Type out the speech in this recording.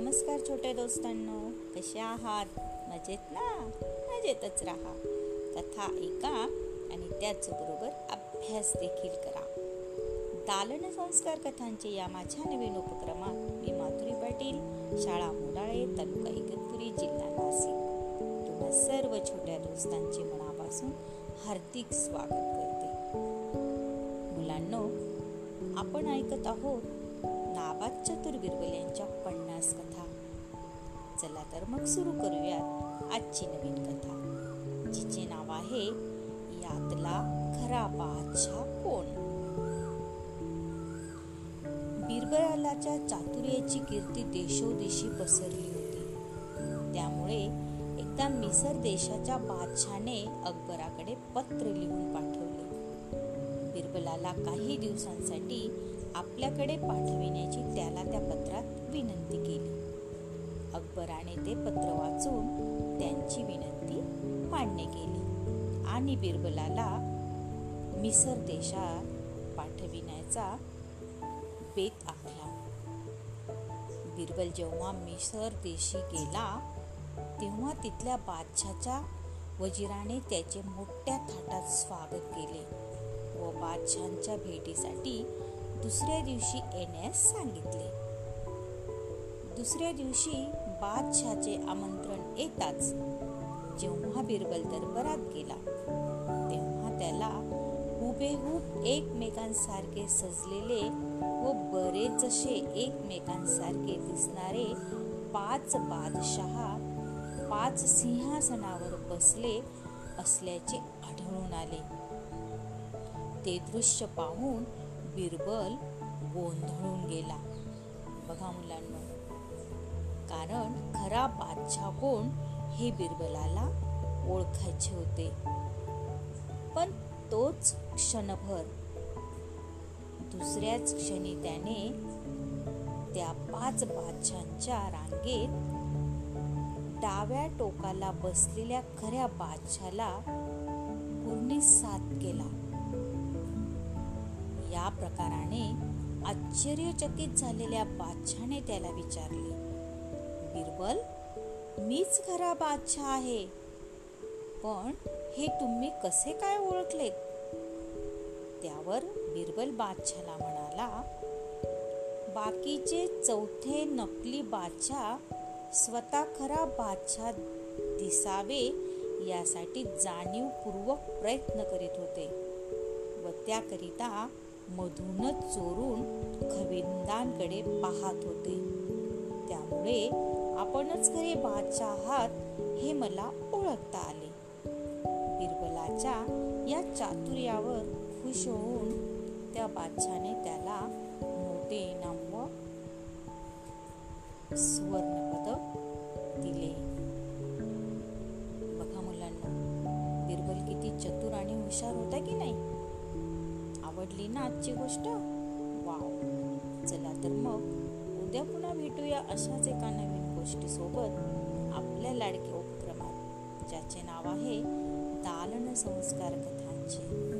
नमस्कार छोट्या दोस्तांनो कसे आहात? मजेत ना? मजेतच राहा. कथा ऐका आणि त्याचबरोबर अभ्यास देखील करा. दालन संस्कार कथांचे या माझ्या नवीन उपक्रमात मी माधुरी पाटील शाळा मुडाळे तालुका इगतपुरी जिल्हा नाशिक. तुम्हा सर्व छोट्या दोस्तांचे मनापासून हार्दिक स्वागत करते. मुलांनो आपण ऐकत आहोत नाबाद चतुर चला तर मग सुरू करूयात आजची नवीन कथा. जिचे नाव आहे यातला खरा बादशाह कोण? बिरबलाच्या चातुर्याची कीर्ती देशोदेशी पसरली होती. त्यामुळे एकदा मिसर देशाच्या बादशाने अकबराकडे पत्र लिहून पाठवले. बिरबलाला काही दिवसांसाठी आपल्याकडे पाठविण्याची त्याला त्या पत्रात विनंती अकबराने ते पत्र वाचून त्यांची विनंती मान्य केली. आणि बिरबलाला मिसर देशात पाठविण्याचा बेत आखला. बिरबल जेव्हा मिसर देशी गेला तेव्हा तिथल्या बादशाच्या वजिराने त्याचे मोठ्या थाटात स्वागत केले व बादशांच्या भेटीसाठी दुसऱ्या दिवशी येण्यास सांगितले. दुसऱ्या दिवशी बादशाचे आमंत्रण येताच जेव्हा बिरबल दरबारात गेला तेव्हा त्याला हुबेहूब एकमेकांसारखे सजलेले व बरेचसे एकमेकांसारखे दिसणारे पाच बादशहा पाच सिंहासनावर बसले असल्याचे आढळून आले. ते दृश्य पाहून बिरबल गोंधळून गेला. बघा मुलांना कारण खरा बादशाह कोण हे बिरबलाला ओळखायचे होते. पण तोच क्षणभर. दुसऱ्याच क्षणी त्याने त्या पाच बादशांच्या रांगेत डाव्या टोकाला बसलेल्या खऱ्या बादशाला पूर्ण साथ केला. या प्रकाराने आश्चर्यचकित झालेल्या बादशाने त्याला विचारले बिरबल मीच खरा बादशाह आहे. पण हे तुम्ही कसे काय ओळखलेत? त्यावर बिरबल बादशाला म्हणाला बाकीचे चौथे नकली बादशाह स्वतः खरा बादशाह दिसावे यासाठी जाणीवपूर्वक प्रयत्न करीत होते व त्याकरिता मधूनच चोरून खविंदांकडे पाहत होते. त्यामुळे आपणच खरे बादशाह आहात हे मला ओळखता आले. बिरबलाच्या या चातुर्यावर खुश होऊन त्या बादशाने त्याला मोठे इनाम व सुवर्ण पदक दिले. बघा मुलांना बिरबल किती चतुर आणि हुशार होता की नाही? आवडली ना आजची गोष्ट? वाव! चला तर मग उद्या पुन्हा भेटूया अशाच एका नवीन गोष्टीसोबत आपल्या लाडक्या उपक्रमात ज्याचे नाव आहे दालन संस्कार कथांचे.